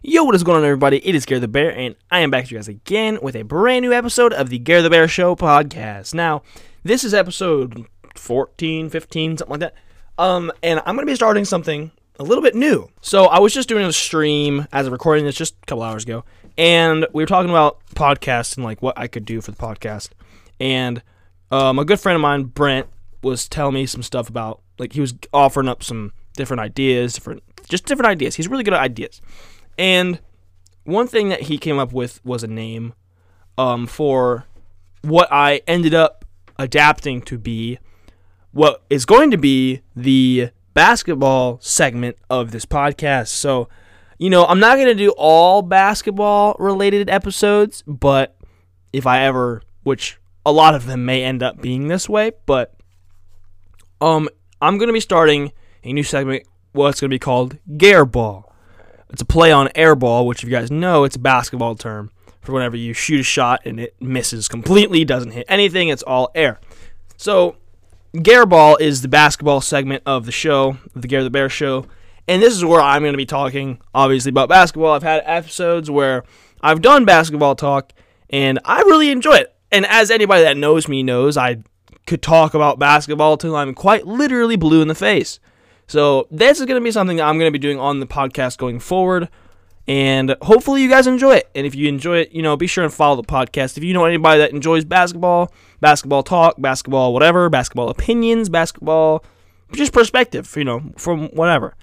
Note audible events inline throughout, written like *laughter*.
Yo, what is going on, everybody? It is Gary the Bear, and I am back to you guys again with a brand new episode of the Gary the Bear Show podcast. Now, this is episode 14, 15, something like that. Um, and I'm going to be starting something a little bit new. So, I was just doing a stream as a recording this just a couple hours ago, and we were talking about podcasts and like what I could do for the podcast. And um, a good friend of mine, Brent, was telling me some stuff about like he was offering up some different ideas, different just different ideas. He's really good at ideas. And one thing that he came up with was a name um, for what I ended up adapting to be what is going to be the basketball segment of this podcast. So, you know, I'm not going to do all basketball related episodes, but if I ever, which a lot of them may end up being this way, but um, I'm going to be starting a new segment, what's going to be called Gare Ball. It's a play on air ball, which if you guys know, it's a basketball term for whenever you shoot a shot and it misses completely, doesn't hit anything, it's all air. So, Gare Ball is the basketball segment of the show, the Gare the Bear show, and this is where I'm going to be talking, obviously, about basketball. I've had episodes where I've done basketball talk, and I really enjoy it. And as anybody that knows me knows, I could talk about basketball till I'm quite literally blue in the face. So this is going to be something that I'm going to be doing on the podcast going forward. And hopefully you guys enjoy it. And if you enjoy it, you know, be sure and follow the podcast. If you know anybody that enjoys basketball, basketball talk, basketball whatever, basketball opinions, basketball just perspective, you know, from whatever.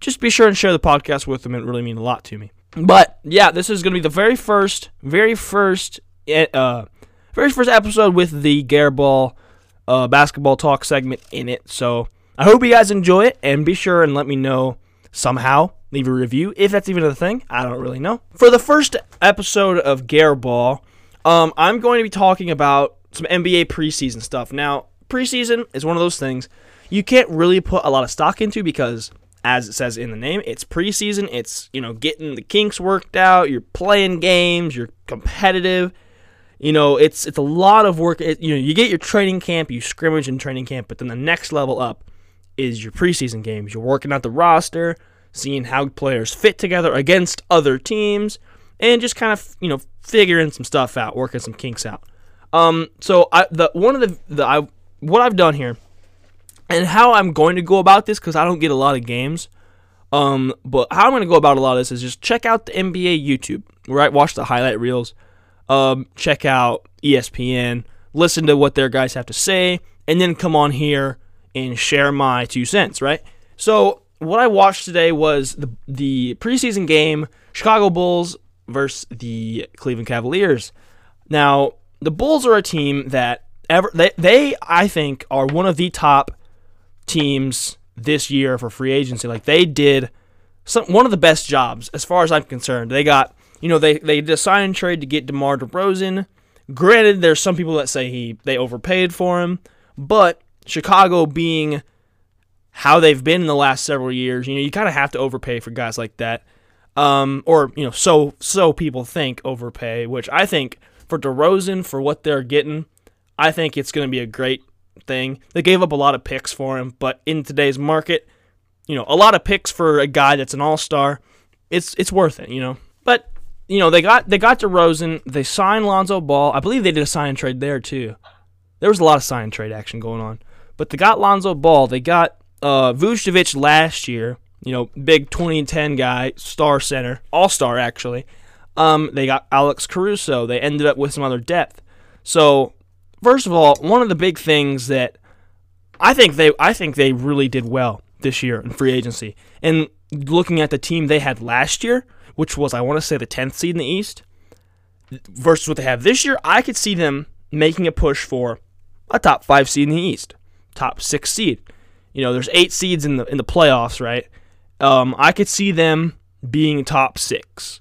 Just be sure and share the podcast with them. It really means a lot to me. But yeah, this is going to be the very first, very first, eh, uh, very first episode with the Gareball uh, basketball talk segment in it. So I hope you guys enjoy it and be sure and let me know somehow. Leave a review if that's even a thing. I don't really know. For the first episode of Gare Ball, um, I'm going to be talking about some NBA preseason stuff. Now, preseason is one of those things you can't really put a lot of stock into because, as it says in the name, it's preseason. It's you know getting the kinks worked out. You're playing games. You're competitive. You know, it's it's a lot of work. It, you know, you get your training camp, you scrimmage in training camp, but then the next level up is your preseason games. You're working out the roster, seeing how players fit together against other teams, and just kind of you know figuring some stuff out, working some kinks out. Um, so I the one of the the I what I've done here, and how I'm going to go about this because I don't get a lot of games. Um, but how I'm going to go about a lot of this is just check out the NBA YouTube, right? Watch the highlight reels. Um, check out ESPN, listen to what their guys have to say, and then come on here and share my two cents, right? So what I watched today was the the preseason game, Chicago Bulls versus the Cleveland Cavaliers. Now, the Bulls are a team that ever they, they I think are one of the top teams this year for free agency. Like they did some one of the best jobs as far as I'm concerned. They got you know they they sign and trade to get DeMar DeRozan. Granted, there's some people that say he they overpaid for him, but Chicago being how they've been in the last several years, you know, you kind of have to overpay for guys like that. Um, or you know, so so people think overpay, which I think for DeRozan for what they're getting, I think it's going to be a great thing. They gave up a lot of picks for him, but in today's market, you know, a lot of picks for a guy that's an all-star, it's it's worth it, you know. But you know, they got they got DeRozan, they signed Lonzo Ball. I believe they did a sign trade there too. There was a lot of sign trade action going on. But they got Lonzo Ball. They got uh, Vucevic last year. You know, big 2010 guy, star center, all star actually. Um, they got Alex Caruso. They ended up with some other depth. So, first of all, one of the big things that I think they I think they really did well this year in free agency. And looking at the team they had last year, which was I want to say the 10th seed in the East, versus what they have this year, I could see them making a push for a top 5 seed in the East top six seed. You know, there's eight seeds in the in the playoffs, right? Um, I could see them being top six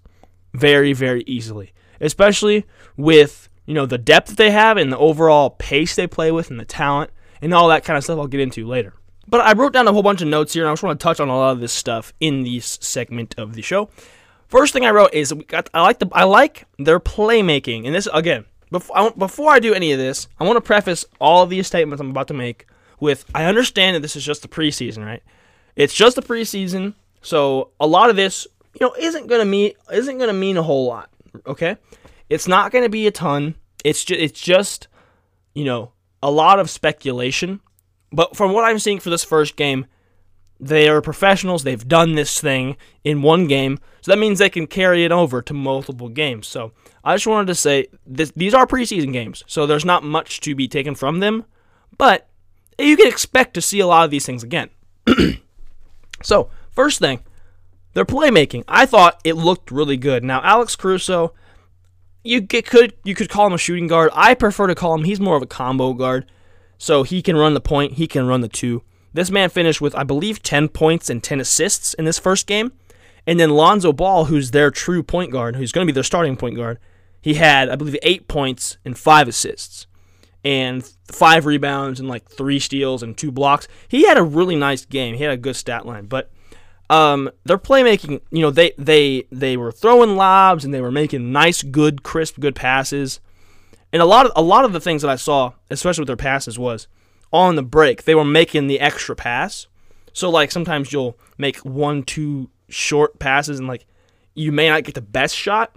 very, very easily, especially with you know the depth that they have and the overall pace they play with and the talent and all that kind of stuff. I'll get into later. But I wrote down a whole bunch of notes here, and I just want to touch on a lot of this stuff in this segment of the show. First thing I wrote is got, I like the I like their playmaking, and this again before I, before I do any of this, I want to preface all of these statements I'm about to make with I understand that this is just the preseason, right? It's just the preseason, so a lot of this you know, isn't gonna mean isn't gonna mean a whole lot. Okay, it's not gonna be a ton. It's just it's just you know a lot of speculation. But from what I'm seeing for this first game, they are professionals. They've done this thing in one game, so that means they can carry it over to multiple games. So I just wanted to say this, these are preseason games, so there's not much to be taken from them, but you can expect to see a lot of these things again. *clears throat* so first thing, their playmaking. I thought it looked really good. Now Alex Caruso, you get, could you could call him a shooting guard. I prefer to call him. He's more of a combo guard, so he can run the point. He can run the two. This man finished with, I believe, 10 points and 10 assists in this first game. And then Lonzo Ball, who's their true point guard, who's going to be their starting point guard, he had, I believe, eight points and five assists and five rebounds and like three steals and two blocks. He had a really nice game. He had a good stat line, but um, their playmaking, you know, they they they were throwing lobs and they were making nice, good, crisp, good passes. And a lot of a lot of the things that I saw, especially with their passes, was on the break, they were making the extra pass. So like sometimes you'll make one, two short passes and like you may not get the best shot,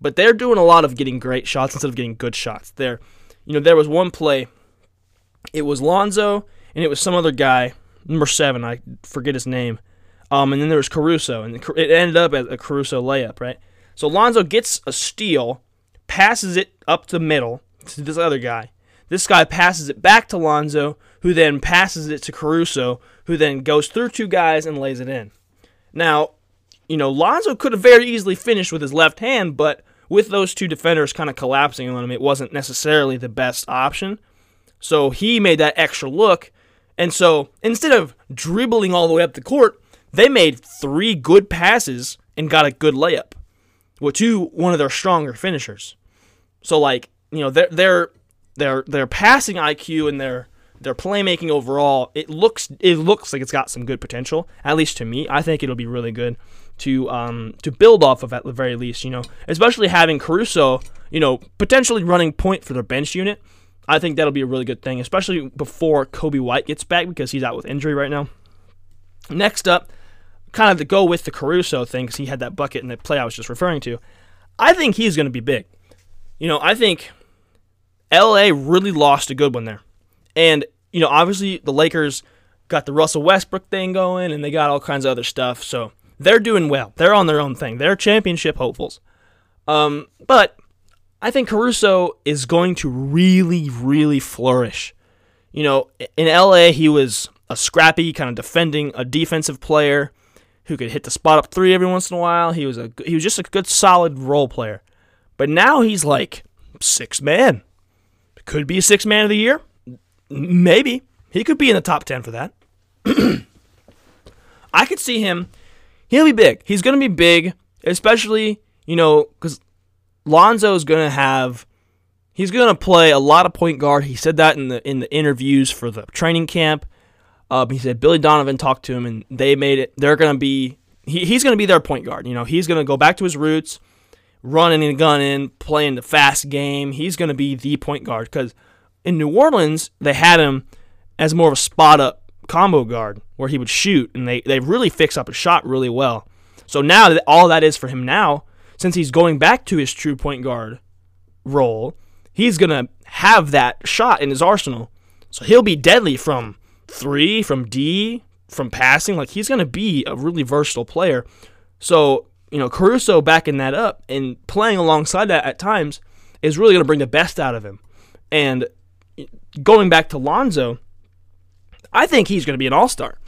but they're doing a lot of getting great shots instead of getting good shots. There, you know, there was one play. It was Lonzo and it was some other guy, number seven. I forget his name. Um, and then there was Caruso, and it ended up as a Caruso layup, right? So Lonzo gets a steal, passes it up the middle to this other guy, this guy passes it back to Lonzo, who then passes it to Caruso, who then goes through two guys and lays it in. Now, you know, Lonzo could have very easily finished with his left hand, but with those two defenders kind of collapsing on him, it wasn't necessarily the best option. So he made that extra look. And so instead of dribbling all the way up the court, they made three good passes and got a good layup, which to one of their stronger finishers. So like, you know, they're they're their their passing IQ and their their playmaking overall, it looks it looks like it's got some good potential. At least to me, I think it'll be really good to um to build off of at the very least. You know, especially having Caruso, you know, potentially running point for their bench unit. I think that'll be a really good thing, especially before Coby White gets back because he's out with injury right now. Next up, kind of to go with the Caruso thing because he had that bucket in the play I was just referring to. I think he's going to be big. You know, I think LA really lost a good one there. And, you know, obviously the Lakers got the Russell Westbrook thing going and they got all kinds of other stuff. So they're doing well. They're on their own thing. They're championship hopefuls. Um, but I think Caruso is going to really, really flourish. You know, in LA, he was a scrappy, kind of defending, a defensive player who could hit the spot up three every once in a while. He was a he was just a good, solid role player. But now he's like six man. Could be a six man of the year. Maybe. He could be in the top 10 for that. *clears throat* I could see him. He'll be big. He's going to be big, especially, you know, because Lonzo's going to have. He's going to play a lot of point guard. He said that in the in the interviews for the training camp. Uh, he said Billy Donovan talked to him, and they made it. They're going to be. He, he's going to be their point guard. You know, he's going to go back to his roots running and gunning, playing the fast game. He's going to be the point guard because in New Orleans they had him as more of a spot up combo guard where he would shoot, and they they really fix up a shot really well. So now that all that is for him now, since he's going back to his true point guard role, he's gonna have that shot in his arsenal. So he'll be deadly from three, from D, from passing. Like he's gonna be a really versatile player. So you know, Caruso backing that up and playing alongside that at times is really to bring the best out of him. And going back to Lonzo, I think he's going to be an all-star.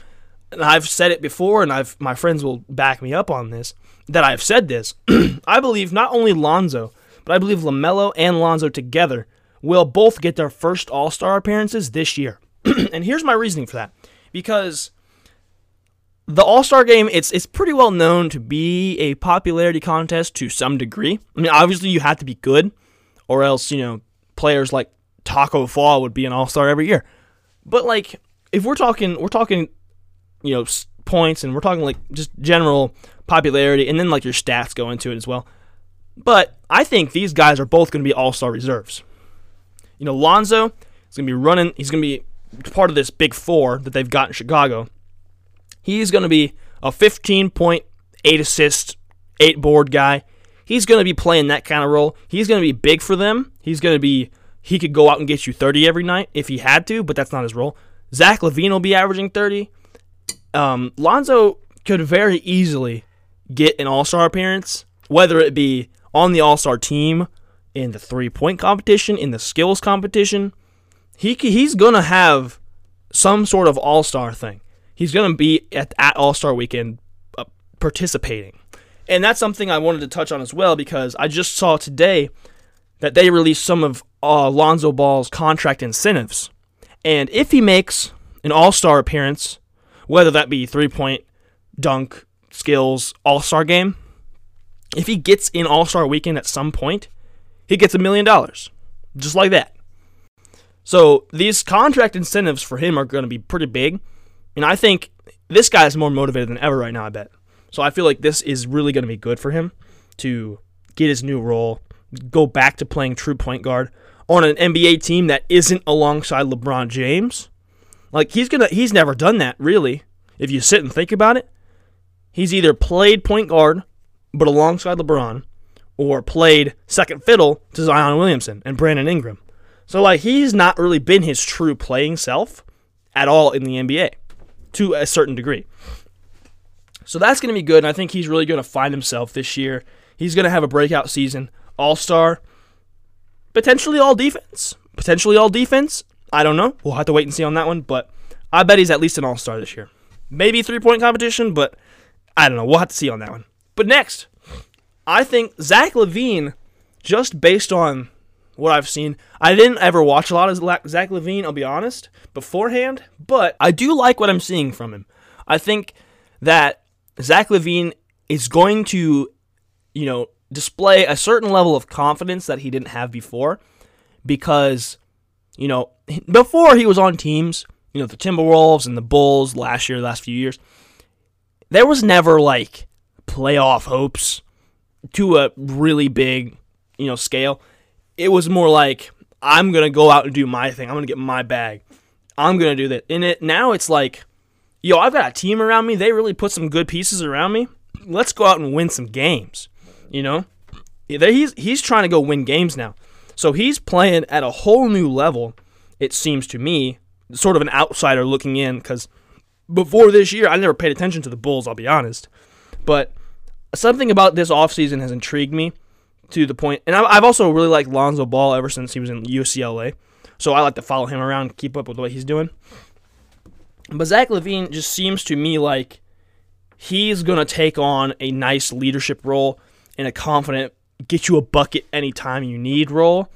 And I've said it before and I've my friends will back me up on this that I've said this. *clears throat* I believe not only Lonzo, but I believe LaMelo and Lonzo together will both get their first all-star appearances this year. *clears throat* and here's my reasoning for that. Because the All Star game, it's it's pretty well known to be a popularity contest to some degree. I mean, obviously you have to be good, or else you know players like Tacko Fall would be an All Star every year. But like, if we're talking, we're talking, you know, points, and we're talking like just general popularity, and then like your stats go into it as well. But I think these guys are both going to be All Star reserves. You know, Lonzo is going to be running. He's going to be part of this big four that they've got in Chicago he's going to be a 15 point, 8 assist eight board guy. He's going to be playing that kind of role. He's going to be big for them. He's going to be he could go out and get you 30 every night if he had to, but that's not his role. Zach LaVine will be averaging 30. Um, Lonzo could very easily get an All Star appearance, whether it be on the All Star team, in the three point competition, in the skills competition. He he's gonna have some sort of All Star thing. He's gonna be at, at All Star weekend uh, participating, and that's something I wanted to touch on as well because I just saw today that they released some of uh, Lonzo Ball's contract incentives, and if he makes an All Star appearance, whether that be three point, dunk, skills, All Star game, if he gets in All Star weekend at some point, he gets a million dollars. Just like that. So these contract incentives for him are going to be pretty big. And I think this guy is more motivated than ever right now, I bet. So I feel like this is really going to be good for him to get his new role, go back to playing true point guard on an NBA team that isn't alongside LeBron James. Like he's to he's never done that really. If you sit and think about it, he's either played point guard but alongside LeBron or played second fiddle to Zion Williamson and Brandon Ingram. So like he's not really been his true playing self at all in the NBA to a certain degree. So that's going to be good and I think he's really going to find himself this year. He's going to have a breakout season, all-star, potentially all defense, potentially all defense. I don't know. We'll have to wait and see on that one, but I bet he's at least an all-star this year. Maybe three-point competition, but I don't know. We'll have to see on that one. But next, I think Zach LaVine, just based on what I've seen, I didn't ever watch a lot of Zach LaVine, I'll be honest, beforehand, but I do like what I'm seeing from him. I think that Zach LaVine is going to, you know, display a certain level of confidence that he didn't have before because, you know, before he was on teams, you know, the Timberwolves and the Bulls last year, last few years, there was never like playoff hopes to a really big, you know, scale. It was more like I'm gonna go out and do my thing. I'm gonna get my bag. I'm gonna do that. In it now, it's like, yo, I've got a team around me. They really put some good pieces around me. Let's go out and win some games. You know, he's he's trying to go win games now. So he's playing at a whole new level. It seems to me, sort of an outsider looking in, because before this year, I never paid attention to the Bulls. I'll be honest, but something about this offseason has intrigued me to the point, and I've also really liked Lonzo Ball ever since he was in UCLA. So I like to follow him around, keep up with what he's doing. But Zach LaVine just seems to me like he's going to take on a nice leadership role and a confident, get you a bucket anytime you need role.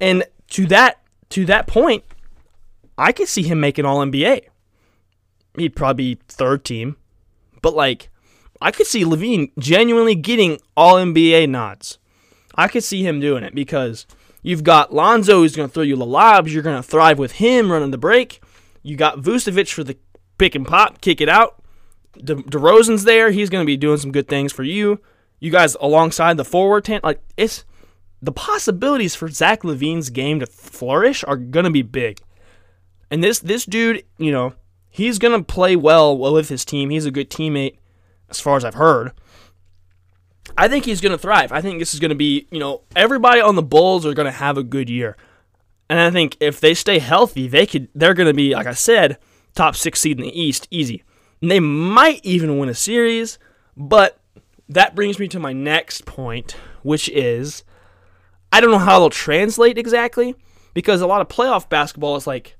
And to that to that point, I could see him making all NBA. He'd probably be third team, but like I could see LaVine genuinely getting all NBA nods. I could see him doing it because you've got Lonzo who's going to throw you the lobs. You're going to thrive with him running the break. You got Vucevic for the pick and pop, kick it out. De- DeRozan's there. He's going to be doing some good things for you. You guys alongside the forward tent, like it's the possibilities for Zach LaVine's game to flourish are to be big. And this this dude, you know, he's to play well with his team. He's a good teammate as far as I've heard. I think he's to thrive. I think this is to be, you know, everybody on the Bulls are to have a good year. And I think if they stay healthy, they could they're to be like I said, top 6 seed in the East easy. And they might even win a series, but that brings me to my next point, which is I don't know how they'll translate exactly because a lot of playoff basketball is like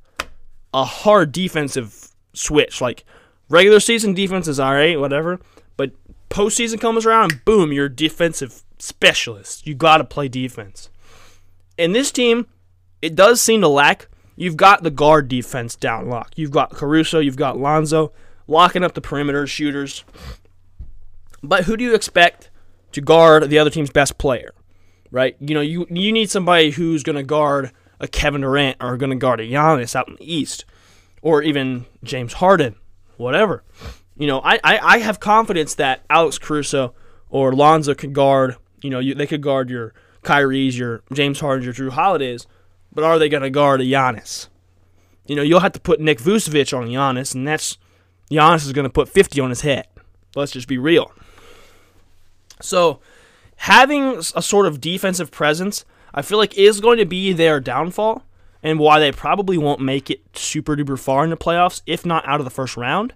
a hard defensive switch. Like regular season defense is all right, whatever but postseason comes around, boom, you're a defensive specialist. You got to play defense. In this team, it does seem to lack. You've got the guard defense down lock. You've got Caruso, you've got Lonzo locking up the perimeter shooters. But who do you expect to guard the other team's best player? Right? You know, you you need somebody who's going to guard a Kevin Durant or going to guard a Giannis out in the East or even James Harden, whatever. You know, I, I, I have confidence that Alex Caruso or Lonzo could guard, you know, you, they could guard your Kyrie's, your James Harden, your Jrue Holidays, but are they going to guard a Giannis? You know, you'll have to put Nick Vucevic on Giannis, and that's Giannis is going to put 50 on his head. Let's just be real. So having a sort of defensive presence, I feel like is going to be their downfall and why they probably won't make it super duper far in the playoffs, if not out of the first round.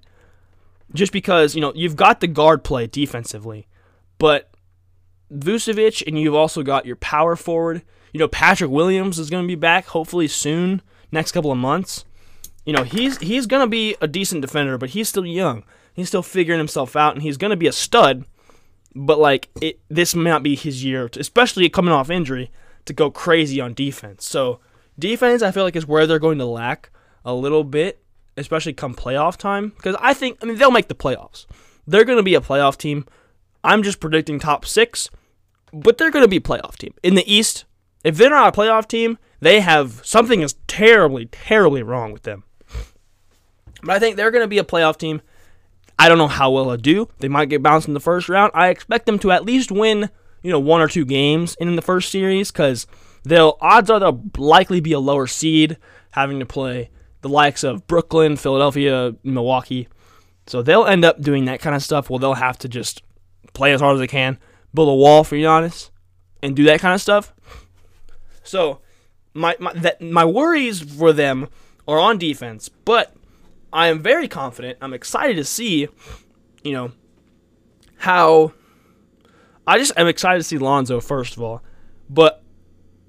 Just because, you know, you've got the guard play defensively, but Vucevic and you've also got your power forward. You know, Patrick Williams is going to be back hopefully soon, next couple of months. You know, he's he's going to be a decent defender, but he's still young. He's still figuring himself out and he's going to be a stud. But like it this may not be his year, especially coming off injury to go crazy on defense. So, defense I feel like is where they're going to lack a little bit, especially come playoff time because I think I mean they'll make the playoffs. They're going to be a playoff team. I'm just predicting top 6, but they're going to be a playoff team. In the East, if they're not a playoff team, they have something is terribly, terribly wrong with them. But I think they're going to be a playoff team. I don't know how well they'll do. They might get bounced in the first round. I expect them to at least win, you know, one or two games in the first series because they'll odds are they'll likely be a lower seed, having to play the likes of Brooklyn, Philadelphia, Milwaukee. So they'll end up doing that kind of stuff. Well, they'll have to just play as hard as they can, build a wall for Giannis, and do that kind of stuff. So my my that my worries for them are on defense, but I am very confident. I'm excited to see, you know, how I just am excited to see Lonzo first of all, but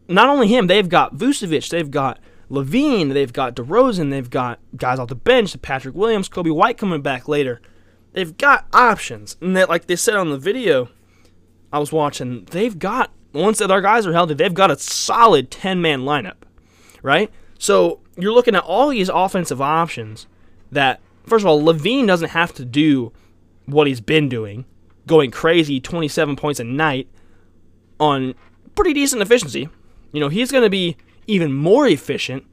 not only him, they've got Vucevic, they've got LaVine, they've got DeRozan, they've got guys off the bench, Patrick Williams, Coby White coming back later. They've got options, and that like they said on the video I was watching, they've got once that our guys are healthy, they've got a solid ten man lineup, right? So you're looking at all these offensive options that first of all, LaVine doesn't have to do what he's been doing, going crazy, 27 points a night on pretty decent efficiency. You know, he's going to be even more efficient,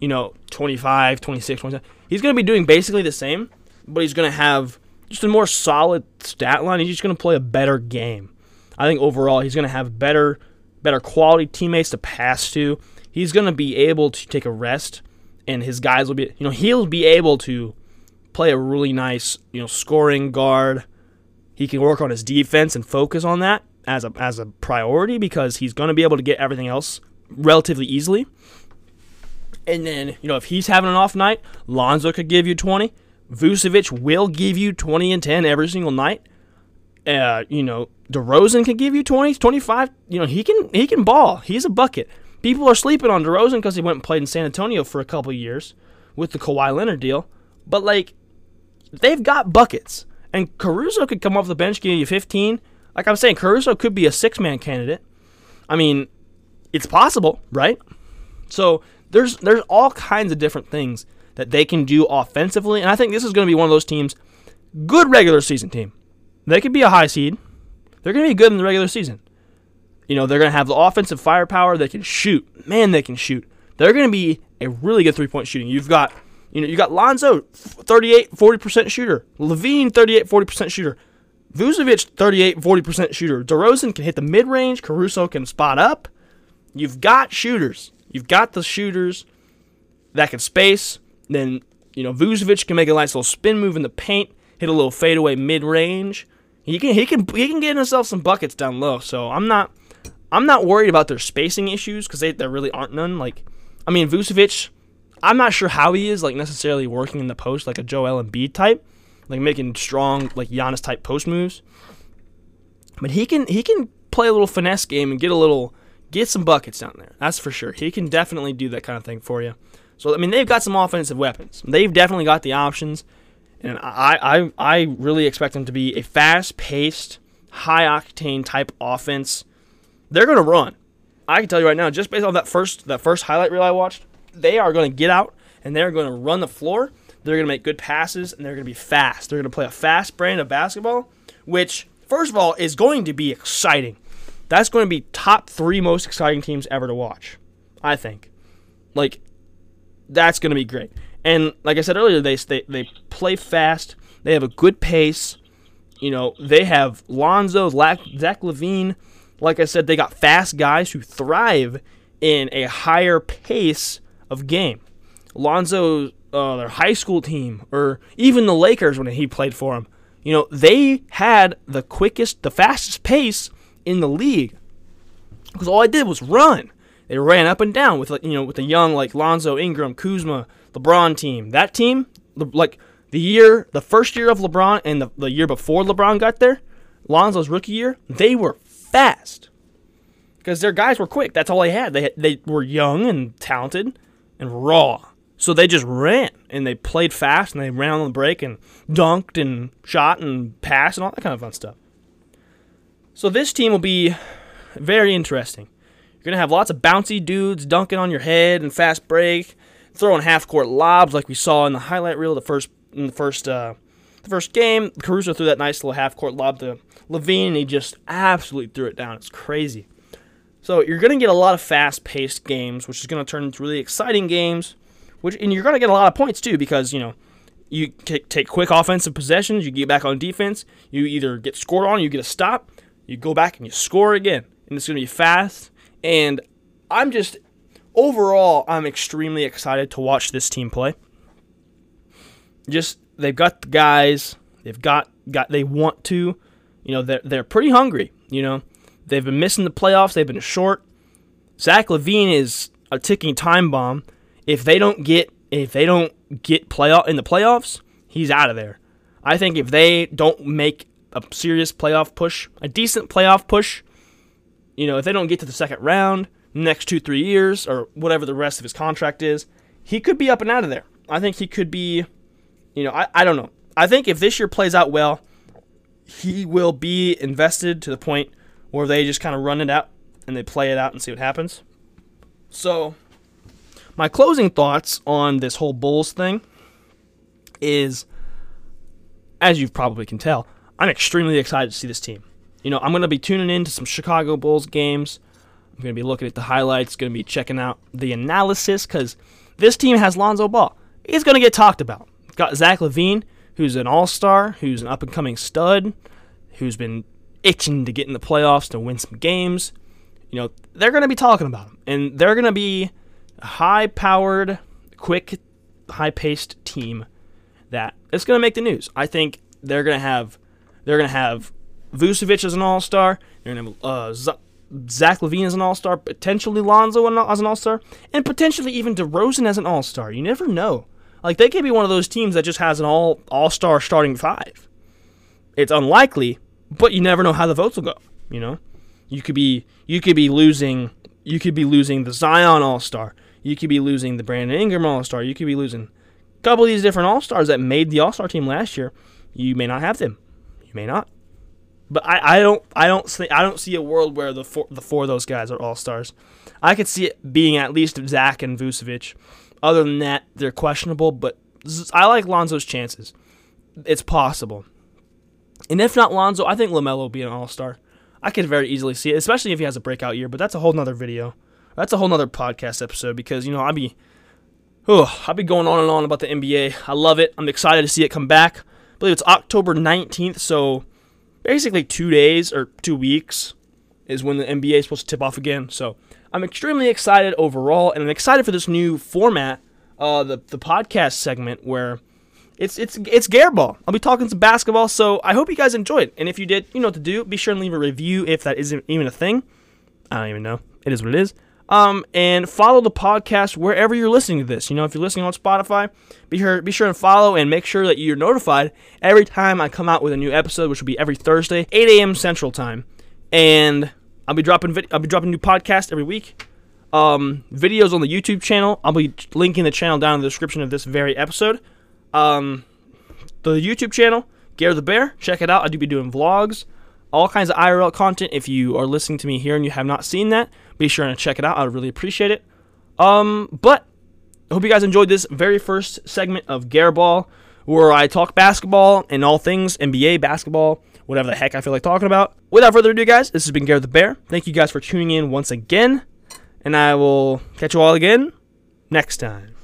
you know, 25, 26, 27. He's going to be doing basically the same, but he's going to have just a more solid stat line. He's just going to play a better game. I think overall he's going to have better better quality teammates to pass to. He's going to be able to take a rest and his guys will be, you know, he'll be able to play a really nice, you know, scoring guard. He can work on his defense and focus on that as a as a priority because he's going to be able to get everything else relatively easily. And then, you know, if he's having an off night, Lonzo could give you 20. Vucevic will give you 20 and 10 every single night. Uh, you know, DeRozan can give you 20, 25. You know, he can he can ball. He's a bucket. People are sleeping on DeRozan because he went and played in San Antonio for a couple years with the Kawhi Leonard deal. But like, they've got buckets, and Caruso could come off the bench, give you 15. Like I'm saying, Caruso could be a six-man candidate. I mean, it's possible, right? So there's there's all kinds of different things that they can do offensively, and I think this is going to be one of those teams. Good regular season team. They could be a high seed. They're going to be good in the regular season. You know, they're going to have the offensive firepower. They can shoot. Man, they can shoot. They're going to be a really good three point shooting. You've got, you know, you got Lonzo, 38, 40% shooter. LaVine, 38, 40% shooter. Vucevic, 38, 40% shooter. DeRozan can hit the mid range. Caruso can spot up. You've got shooters. You've got the shooters that can space. Then, you know, Vucevic can make a nice little spin move in the paint, hit a little fadeaway mid range. He can he can he can get himself some buckets down low. So I'm not I'm not worried about their spacing issues because there really aren't none. Like, I mean, Vucevic, I'm not sure how he is like necessarily working in the post like a Joel Embiid type, like making strong like Giannis type post moves. But he can he can play a little finesse game and get a little get some buckets down there. That's for sure. He can definitely do that kind of thing for you. So I mean, they've got some offensive weapons. They've definitely got the options, and I I I really expect them to be a fast paced, high octane type offense they're going to run. I can tell you right now, just based on that first that first highlight reel I watched, they are going to get out and they're going to run the floor. They're going to make good passes and they're going to be fast. They're going to play a fast brand of basketball, which first of all is going to be exciting. That's going to be top three most exciting teams ever to watch. I think, like, that's going to be great. And like I said earlier, they they, they play fast. They have a good pace. You know, they have Lonzo, Zach LaVine like I said, they got fast guys who thrive in a higher pace of game. Lonzo, uh, their high school team, or even the Lakers when he played for them, You know, they had the quickest, the fastest pace in the league because all I did was run. They ran up and down with you know with the young like Lonzo, Ingram, Kuzma, LeBron team. That team, like the year, the first year of LeBron and the, the year before LeBron got there, Lonzo's rookie year, they were fast because their guys were quick. That's all they had. They they were young and talented and raw. So they just ran and they played fast and they ran on the break and dunked and shot and passed and all that kind of fun stuff. So this team will be very interesting. You're going to have lots of bouncy dudes dunking on your head and fast break, throwing half court lobs like we saw in the highlight reel the first in the first uh, the first game. Caruso threw that nice little half court lob to LaVine, and he just absolutely threw it down. It's crazy. So you're going to get a lot of fast paced games, which is going to turn into really exciting games which and you're going to get a lot of points too because you know you take quick offensive possessions, you get back on defense, you either get scored on, you get a stop, you go back and you score again, and it's going to be fast. And I'm just overall, I'm extremely excited to watch this team play. Just they've got the guys, they've got got they want to, you know, they're they're pretty hungry. You know, they've been missing the playoffs, they've been short. Zach LaVine is a ticking time bomb if they don't get if they don't get playoff in the playoffs, he's out of there. I think if they don't make a serious playoff push, a decent playoff push, you know, if they don't get to the second round next two three years or whatever the rest of his contract is, he could be up and out of there. I think he could be, you know, I, I don't know. I think if this year plays out well, he will be invested to the point where they just kind of run it out and they play it out and see what happens. So my closing thoughts on this whole Bulls thing is, as you probably can tell, I'm extremely excited to see this team. You know, I'm going to be tuning in to some Chicago Bulls games. I'm going to be looking at the highlights, going to be checking out the analysis because this team has Lonzo Ball. He's going to get talked about. Got Zach LaVine, who's an all star, who's an up and coming stud, who's been itching to get in the playoffs to win some games. You know, they're going to be talking about him, and they're going to be a high powered, quick, high paced team that is going to make the news. I think they're going to have they're going to have Vucevic as an all star. They're going to have uh, Zach LaVine as an all star, potentially Lonzo as an all star, and potentially even DeRozan as an all star. You never know. Like they could be one of those teams that just has an all all star starting five. It's unlikely, but you never know how the votes will go. You know, you could be you could be losing you could be losing the Zion All Star. You could be losing the Brandon Ingram All Star. You could be losing a couple of these different All Stars that made the All Star team last year. You may not have them. You may not. But I, I don't I don't see I don't see a world where the four the four of those guys are all stars. I could see it being at least Zach and Vucevic. Other than that, they're questionable. But I like Lonzo's chances. It's possible. And if not Lonzo, I think LaMelo will be an all star. I could very easily see it, especially if he has a breakout year. But that's a whole nother video. That's a whole nother podcast episode because you know I'll be, oh, I'll be going on and on about the NBA. I love it. I'm excited to see it come back. I believe it's October 19th, so basically two days or two weeks is when the NBA is supposed to tip off again. So I'm extremely excited overall, and I'm excited for this new format, uh, the the podcast segment where it's it's it's Gareball. I'll be talking some basketball, so I hope you guys enjoyed. And if you did, you know what to do. Be sure and leave a review if that isn't even a thing. I don't even know. It is what it is. Um, and follow the podcast wherever you're listening to this. You know, if you're listening on Spotify, be sure be sure and follow and make sure that you're notified every time I come out with a new episode, which will be every Thursday, 8 a.m. Central Time. And I'll be dropping vid- I'll be dropping new podcast every week. Um, videos on the YouTube channel. I'll be linking the channel down in the description of this very episode. Um, the YouTube channel, Gare the Bear. Check it out. I do be doing vlogs, all kinds of IRL content. If you are listening to me here and you have not seen that, be sure to check it out. I would really appreciate it. Um, but I hope you guys enjoyed this very first segment of Gare Ball, where I talk basketball and all things NBA basketball, whatever the heck I feel like talking about. Without further ado, guys, this has been Gare the Bear. Thank you guys for tuning in once again, and I will catch you all again next time.